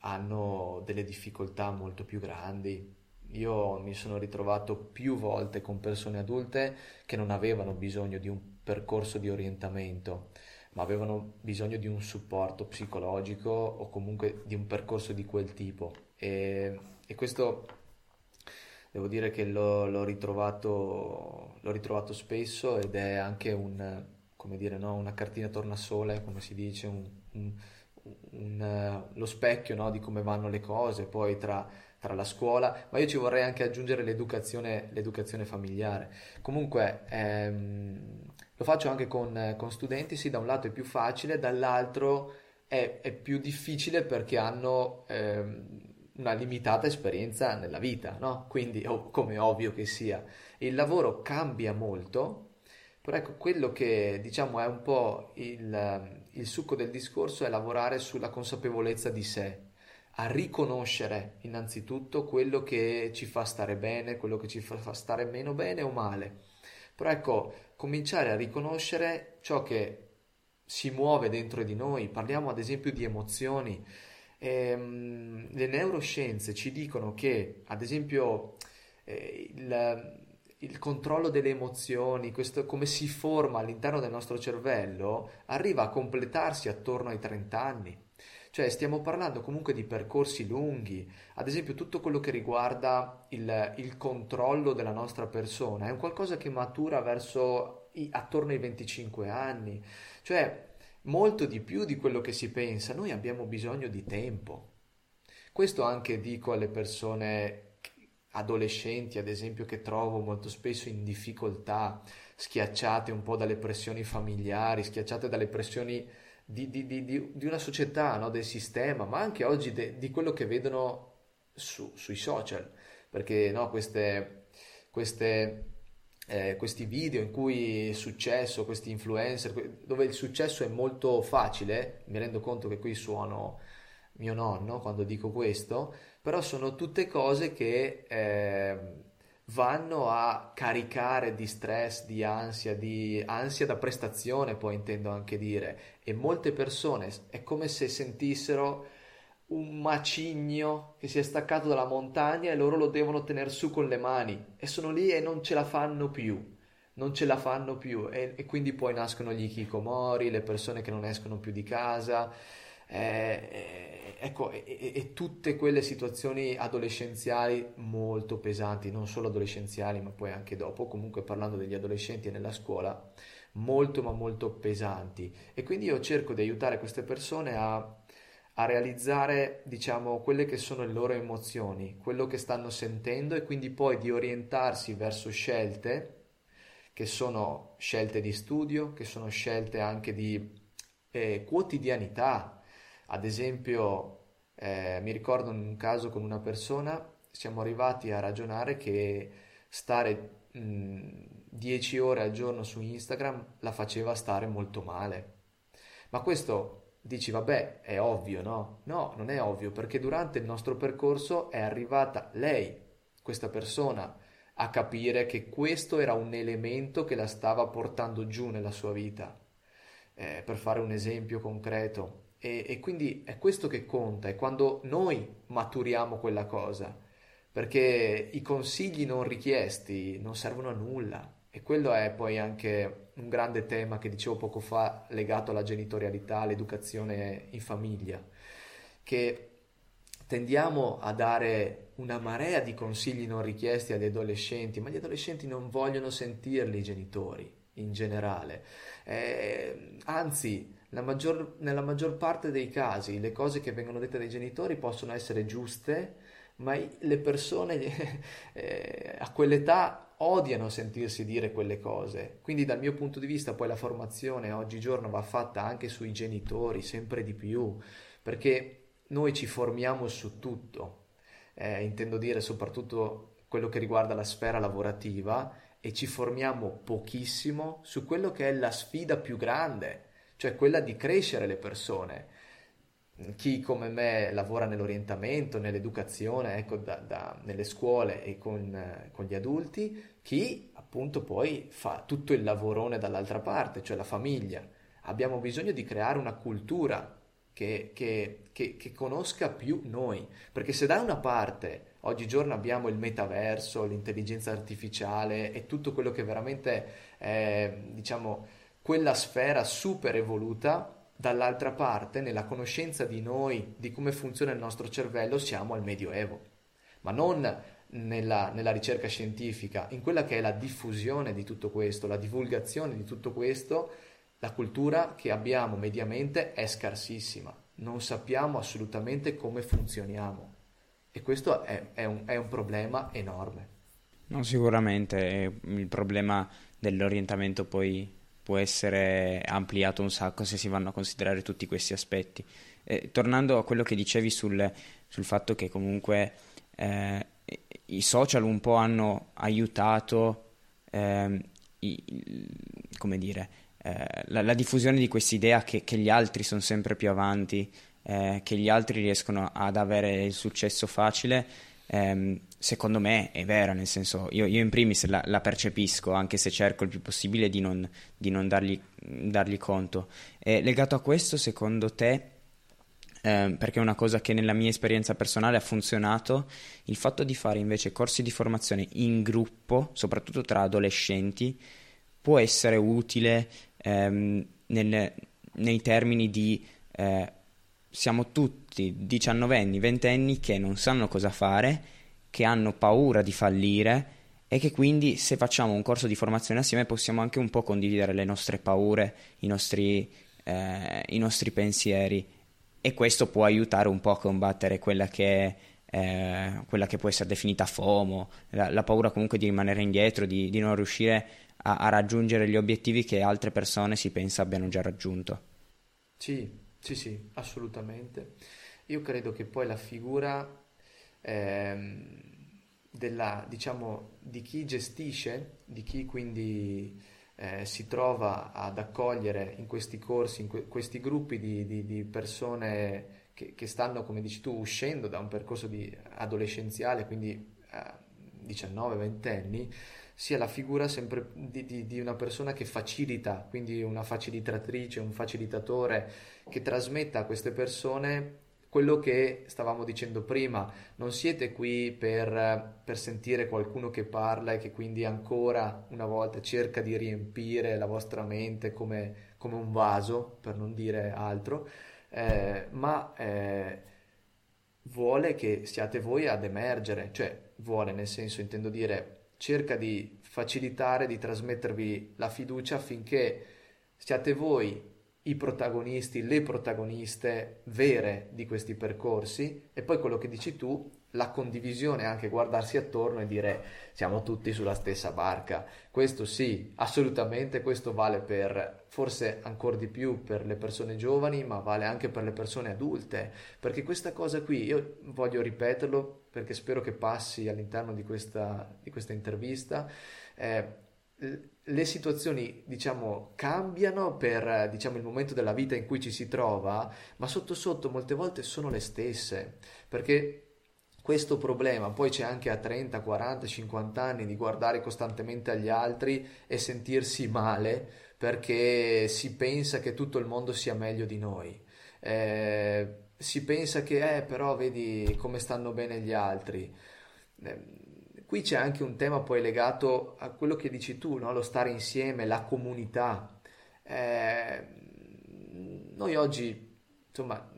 hanno delle difficoltà molto più grandi. Io mi sono ritrovato più volte con persone adulte che non avevano bisogno di un percorso di orientamento, ma avevano bisogno di un supporto psicologico o comunque di un percorso di quel tipo. E, e questo devo dire che l'ho, l'ho, ritrovato, l'ho ritrovato spesso ed è anche un, come dire, no? una cartina tornasole, come si dice, un, un, un, lo specchio no? di come vanno le cose poi tra, tra, la scuola, ma io ci vorrei anche aggiungere l'educazione, l'educazione familiare. Comunque ehm, lo faccio anche con, con, studenti, sì, da un lato è più facile, dall'altro è, è più difficile perché hanno ehm, una limitata esperienza nella vita, no? Quindi, oh, come ovvio che sia, il lavoro cambia molto, però ecco, quello che diciamo è un po' il, il succo del discorso è lavorare sulla consapevolezza di sé, a riconoscere innanzitutto quello che ci fa stare bene, quello che ci fa stare meno bene o male. Però ecco, cominciare a riconoscere ciò che si muove dentro di noi, parliamo ad esempio di emozioni. Ehm, le neuroscienze ci dicono che, ad esempio, eh, il, il, controllo delle emozioni, questo, come si forma all'interno del nostro cervello, arriva a completarsi attorno ai 30 anni. Cioè stiamo parlando comunque di percorsi lunghi, ad esempio tutto quello che riguarda il, il controllo della nostra persona è un qualcosa che matura verso i, attorno ai 25 anni, cioè molto di più di quello che si pensa, noi abbiamo bisogno di tempo. Questo anche dico alle persone adolescenti, ad esempio, che trovo molto spesso in difficoltà, schiacciate un po' dalle pressioni familiari, schiacciate dalle pressioni di, di, di, di una società, no? del sistema, ma anche oggi de, di quello che vedono su, sui social, perché no, queste, queste, eh, questi video in cui è successo, questi influencer, dove il successo è molto facile, mi rendo conto che qui suono mio nonno quando dico questo, però sono tutte cose che... Eh, vanno a caricare di stress, di ansia, di ansia da prestazione, poi intendo anche dire, e molte persone è come se sentissero un macigno che si è staccato dalla montagna e loro lo devono tenere su con le mani e sono lì e non ce la fanno più. Non ce la fanno più e, e quindi poi nascono gli hikikomori, le persone che non escono più di casa, eh, ecco, e, e, tutte quelle situazioni adolescenziali molto pesanti, non solo adolescenziali, ma poi anche dopo, comunque parlando degli adolescenti e nella scuola, molto ma molto pesanti. E quindi io cerco di aiutare queste persone a, a realizzare, diciamo, quelle che sono le loro emozioni, quello che stanno sentendo e quindi poi di orientarsi verso scelte che sono scelte di studio, che sono scelte anche di eh, quotidianità, ad esempio, eh, mi ricordo in un caso con una persona, siamo arrivati a ragionare che stare 10 ore al giorno su Instagram la faceva stare molto male. Ma questo dici, vabbè, è ovvio, no? No, non è ovvio, perché durante il nostro percorso è arrivata lei, questa persona, a capire che questo era un elemento che la stava portando giù nella sua vita. Eh, per fare un esempio concreto, e, e quindi è questo che conta, è quando noi maturiamo quella cosa, perché i consigli non richiesti non servono a nulla. E quello è poi anche un grande tema che dicevo poco fa legato alla genitorialità, all'educazione in famiglia, che tendiamo a dare una marea di consigli non richiesti agli adolescenti, ma gli adolescenti non vogliono sentirli i genitori in generale. Eh, anzi, maggior, nella maggior parte dei casi le cose che vengono dette dai genitori possono essere giuste, ma le persone <laughs> eh, a quell'età odiano sentirsi dire quelle cose. Quindi dal mio punto di vista poi la formazione oggigiorno va fatta anche sui genitori, sempre di più, perché noi ci formiamo su tutto, eh, intendo dire soprattutto quello che riguarda la sfera lavorativa e ci formiamo pochissimo su quello che è la sfida più grande, cioè quella di crescere le persone. Chi come me lavora nell'orientamento, nell'educazione, ecco, da, da, nelle scuole e con, con gli adulti, chi appunto poi fa tutto il lavorone dall'altra parte, cioè la famiglia. Abbiamo bisogno di creare una cultura che, che, che, che, conosca più noi, perché se da una parte oggigiorno abbiamo il metaverso, l'intelligenza artificiale e tutto quello che veramente è, diciamo, quella sfera super evoluta, dall'altra parte, nella conoscenza di noi, di come funziona il nostro cervello, siamo al Medioevo, ma non nella, nella, ricerca scientifica, in quella che è la diffusione di tutto questo, la divulgazione di tutto questo, la cultura che abbiamo mediamente è scarsissima, non sappiamo assolutamente come funzioniamo. E questo è, è, un, è un, problema enorme. No, sicuramente il problema dell'orientamento poi può essere ampliato un sacco se si vanno a considerare tutti questi aspetti. Eh, tornando a quello che dicevi sul, sul fatto che comunque eh, i social un po' hanno aiutato eh, i, come dire, eh, la, la, diffusione di quest'idea che, che, gli altri sono sempre più avanti, eh, che gli altri riescono ad avere il successo facile, ehm, secondo me è vera, nel senso io, io in primis la, la, percepisco, anche se cerco il più possibile di non, di non dargli, dargli, conto. E legato a questo, secondo te, eh, perché è una cosa che nella mia esperienza personale ha funzionato, il fatto di fare invece corsi di formazione in gruppo, soprattutto tra adolescenti, può essere utile ehm, nel, nei termini di eh, siamo tutti diciannovenni, ventenni che non sanno cosa fare, che hanno paura di fallire e che quindi se facciamo un corso di formazione assieme possiamo anche un po' condividere le nostre paure, i nostri, eh, i nostri pensieri e questo può aiutare un po' a combattere quella che, eh, quella che può essere definita FOMO, la, la, paura comunque di rimanere indietro, di, di non riuscire a, a, raggiungere gli obiettivi che altre persone si pensa abbiano già raggiunto. Sì, sì, sì, assolutamente. Io credo che poi la figura ehm, della, diciamo, di chi gestisce, di chi quindi eh, si trova ad accogliere in questi corsi, in que- questi gruppi di, di, di persone che, che, stanno, come dici tu, uscendo da un percorso adolescenziale, quindi eh, 19-20 anni, sia la figura sempre di, di, di, una persona che facilita, quindi una facilitatrice, un facilitatore che trasmetta a queste persone quello che stavamo dicendo prima, non siete qui per, per, sentire qualcuno che parla e che quindi ancora una volta cerca di riempire la vostra mente come, come un vaso, per non dire altro, eh, ma eh, vuole che siate voi ad emergere, cioè vuole nel senso intendo dire cerca di facilitare, di trasmettervi la fiducia affinché siate voi i protagonisti, le protagoniste vere di questi percorsi. E poi quello che dici tu, la condivisione, anche guardarsi attorno e dire siamo tutti sulla stessa barca. Questo sì, assolutamente, questo vale per forse ancora di più per le persone giovani, ma vale anche per le persone adulte, perché questa cosa qui, io voglio ripeterlo perché spero che passi all'interno di questa, di questa intervista. Eh, le situazioni, diciamo, cambiano per, diciamo, il momento della vita in cui ci si trova, ma sotto sotto molte volte sono le stesse, perché questo problema poi c'è anche a 30, 40, 50 anni di guardare costantemente agli altri e sentirsi male perché si pensa che tutto il mondo sia meglio di noi. Eh, si pensa che, eh, però vedi come stanno bene gli altri. Eh, Qui c'è anche un tema poi legato a quello che dici tu, no? lo stare insieme, la comunità. Eh, noi oggi, insomma,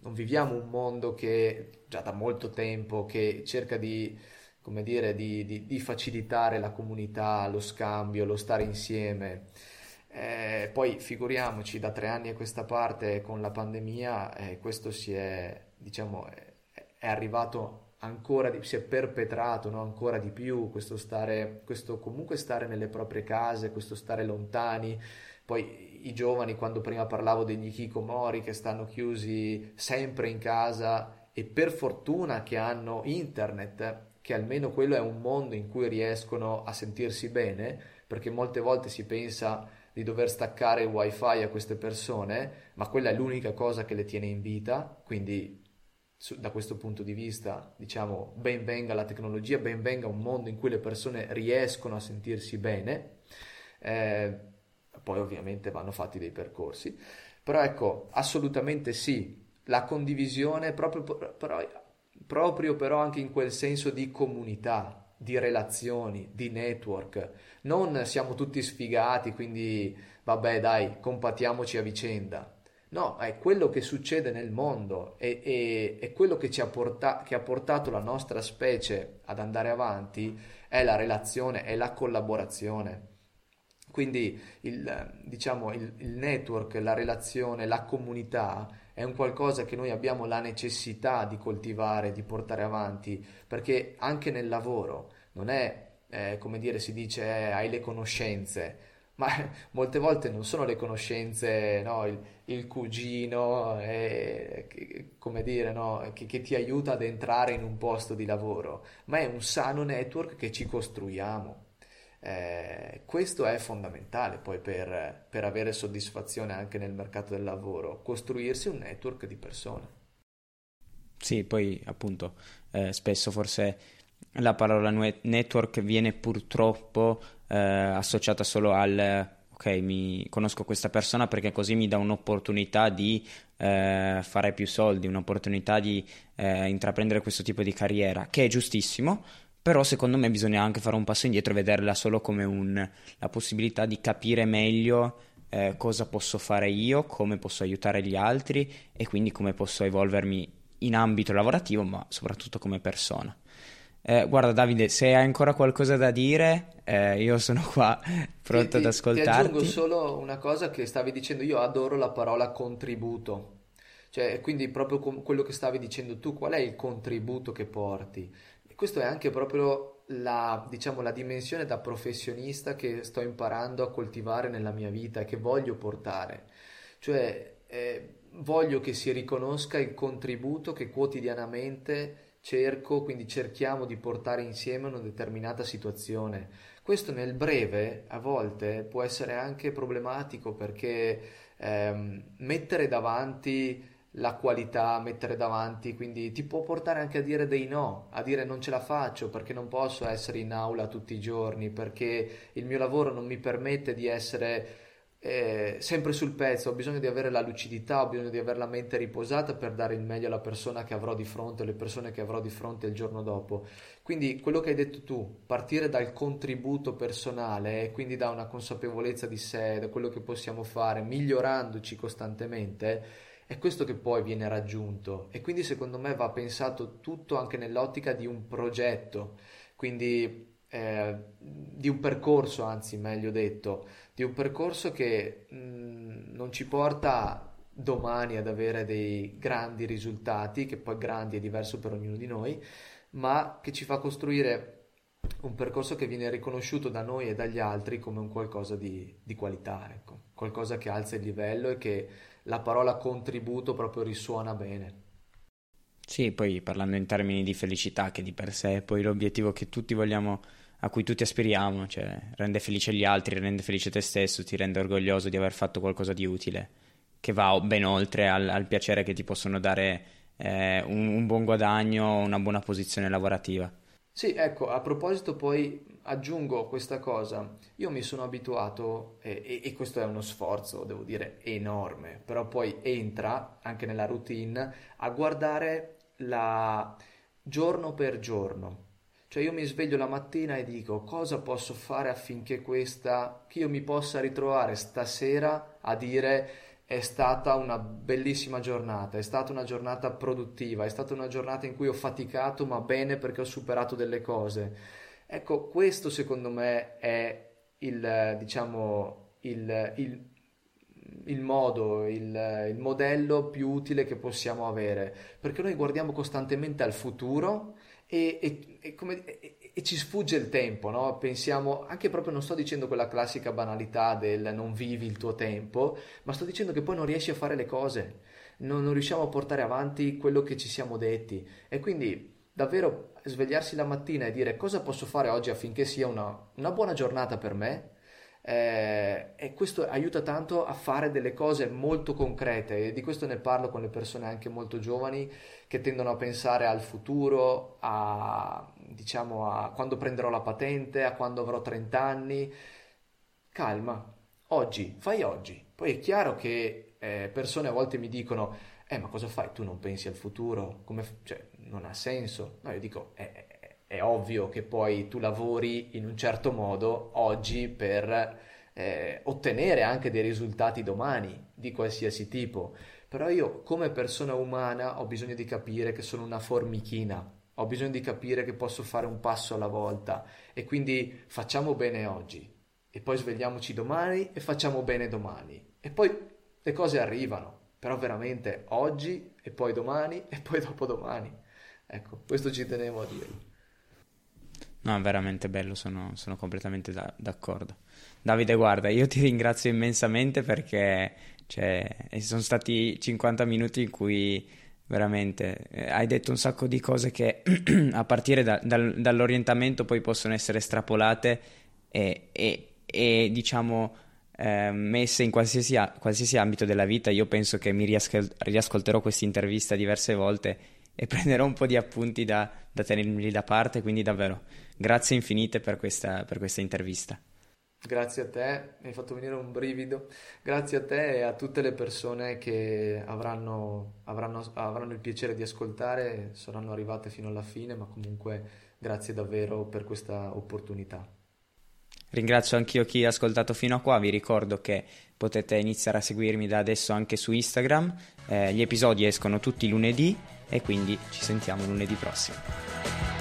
non viviamo un mondo che già da molto tempo che cerca di, come dire, di, di, di facilitare la comunità, lo scambio, lo stare insieme. Eh, poi figuriamoci da tre anni a questa parte con la pandemia, eh, questo si è, diciamo, è, arrivato ancora di, si è perpetrato no? ancora di più questo stare, questo comunque stare nelle proprie case, questo stare lontani. Poi i giovani, quando prima parlavo degli hikikomori che stanno chiusi sempre in casa e per fortuna che hanno internet, che almeno quello è un mondo in cui riescono a sentirsi bene, perché molte volte si pensa di dover staccare il wifi a queste persone, ma quella è l'unica cosa che le tiene in vita, quindi da questo punto di vista, diciamo, ben venga la tecnologia, ben venga un mondo in cui le persone riescono a sentirsi bene, eh, poi ovviamente vanno fatti dei percorsi, però ecco, assolutamente sì, la condivisione proprio, però, proprio però anche in quel senso di comunità, di relazioni, di network, non siamo tutti sfigati, quindi vabbè dai, compatiamoci a vicenda. No, è quello che succede nel mondo e, e, e quello che, ci ha porta, che ha portato la nostra specie ad andare avanti è la relazione, è la collaborazione. Quindi il, diciamo, il, il network, la relazione, la comunità è un qualcosa che noi abbiamo la necessità di coltivare, di portare avanti, perché anche nel lavoro non è, eh, come dire, si dice, eh, hai le conoscenze, <laughs> ma molte volte non sono le conoscenze, no? il, il, cugino, eh, come dire, no? che, che, ti aiuta ad entrare in un posto di lavoro, ma è un sano network che ci costruiamo. Eh, questo è fondamentale poi per, per avere soddisfazione anche nel mercato del lavoro, costruirsi un network di persone. Sì, poi appunto eh, spesso forse la parola network viene purtroppo eh, associata solo al ok, mi conosco questa persona perché così mi dà un'opportunità di eh, fare più soldi, un'opportunità di eh, intraprendere questo tipo di carriera, che è giustissimo, però secondo me bisogna anche fare un passo indietro e vederla solo come un, la possibilità di capire meglio eh, cosa posso fare io, come posso aiutare gli altri e quindi come posso evolvermi in ambito lavorativo, ma soprattutto come persona. Eh, guarda Davide, se hai ancora qualcosa da dire, eh, io sono qua <laughs> pronto ti, ad ascoltarti. Ti aggiungo solo una cosa che stavi dicendo, io adoro la parola contributo. Cioè, quindi proprio quello che stavi dicendo tu, qual è il contributo che porti? Questo è anche proprio la, diciamo, la dimensione da professionista che sto imparando a coltivare nella mia vita e che voglio portare. Cioè, eh, voglio che si riconosca il contributo che quotidianamente cerco, quindi cerchiamo di portare insieme una determinata situazione. Questo nel breve a volte può essere anche problematico perché ehm, mettere davanti la qualità, mettere davanti, quindi ti può portare anche a dire dei no, a dire non ce la faccio perché non posso essere in aula tutti i giorni, perché il mio lavoro non mi permette di essere eh, sempre sul pezzo, ho bisogno di avere la lucidità, ho bisogno di avere la mente riposata per dare il meglio alla persona che avrò di fronte, alle persone che avrò di fronte il giorno dopo. Quindi quello che hai detto tu, partire dal contributo personale e quindi da una consapevolezza di sé, da quello che possiamo fare, migliorandoci costantemente, è questo che poi viene raggiunto. E quindi secondo me va pensato tutto anche nell'ottica di un progetto, quindi eh, di un percorso, anzi meglio detto, di un percorso che mh, mm, non ci porta domani ad avere dei grandi risultati, che poi grandi è diverso per ognuno di noi, ma che ci fa costruire un percorso che viene riconosciuto da noi e dagli altri come un qualcosa di, di qualità, ecco. qualcosa che alza il livello e che la parola contributo proprio risuona bene. Sì, poi parlando in termini di felicità, che di per sé è poi l'obiettivo che tutti vogliamo a cui tutti aspiriamo, cioè rende felice gli altri, rende felice te stesso, ti rende orgoglioso di aver fatto qualcosa di utile, che va ben oltre al, al piacere che ti possono dare eh, un, un, buon guadagno, una buona posizione lavorativa. Sì, ecco, a proposito poi aggiungo questa cosa, io mi sono abituato, e, e, e questo è uno sforzo, devo dire, enorme, però poi entra anche nella routine a guardare la giorno per giorno. Cioè io mi sveglio la mattina e dico cosa posso fare affinché questa, che io mi possa ritrovare stasera a dire è stata una bellissima giornata, è stata una giornata produttiva, è stata una giornata in cui ho faticato ma bene perché ho superato delle cose. Ecco, questo secondo me è il, diciamo, il, il, il modo, il, il modello più utile che possiamo avere, perché noi guardiamo costantemente al futuro e, e, e, come, ci sfugge il tempo, no? Pensiamo, anche proprio non sto dicendo quella classica banalità del non vivi il tuo tempo, ma sto dicendo che poi non riesci a fare le cose, non, non riusciamo a portare avanti quello che ci siamo detti. E quindi davvero svegliarsi la mattina e dire cosa posso fare oggi affinché sia una, una buona giornata per me, eh, e questo aiuta tanto a fare delle cose molto concrete e di questo ne parlo con le persone anche molto giovani che tendono a pensare al futuro, a diciamo a quando prenderò la patente, a quando avrò 30 anni. Calma, oggi, fai oggi. Poi è chiaro che eh, persone a volte mi dicono eh ma cosa fai? Tu non pensi al futuro? Come, cioè, non ha senso. No, io dico è, è ovvio che poi tu lavori in un certo modo oggi per eh, ottenere anche dei risultati domani di qualsiasi tipo. Però io come persona umana ho bisogno di capire che sono una formichina, ho bisogno di capire che posso fare un passo alla volta e quindi facciamo bene oggi e poi svegliamoci domani e facciamo bene domani e poi le cose arrivano, però veramente oggi e poi domani e poi dopodomani. Ecco, questo ci tenevo a dirlo. No, veramente bello, sono, sono completamente da, d'accordo. Davide, guarda, io ti ringrazio immensamente perché cioè, sono stati 50 minuti in cui veramente eh, hai detto un sacco di cose che <clears throat> a partire da, dal, dall'orientamento poi possono essere estrapolate e, e, e diciamo eh, messe in qualsiasi, qualsiasi, ambito della vita. Io penso che mi riascol- riascolterò questa intervista diverse volte e <laughs> prenderò un po' di appunti da, da tenermi da parte, quindi davvero grazie infinite per questa, per questa intervista. Grazie a te, mi hai fatto venire un brivido. Grazie a te e a tutte le persone che avranno, avranno, avranno il piacere di ascoltare, saranno arrivate fino alla fine, ma comunque grazie davvero per questa opportunità. Ringrazio anch'io chi ha ascoltato fino a qua, vi ricordo che potete iniziare a seguirmi da adesso anche su Instagram, eh, gli episodi escono tutti lunedì e quindi ci sentiamo lunedì prossimo.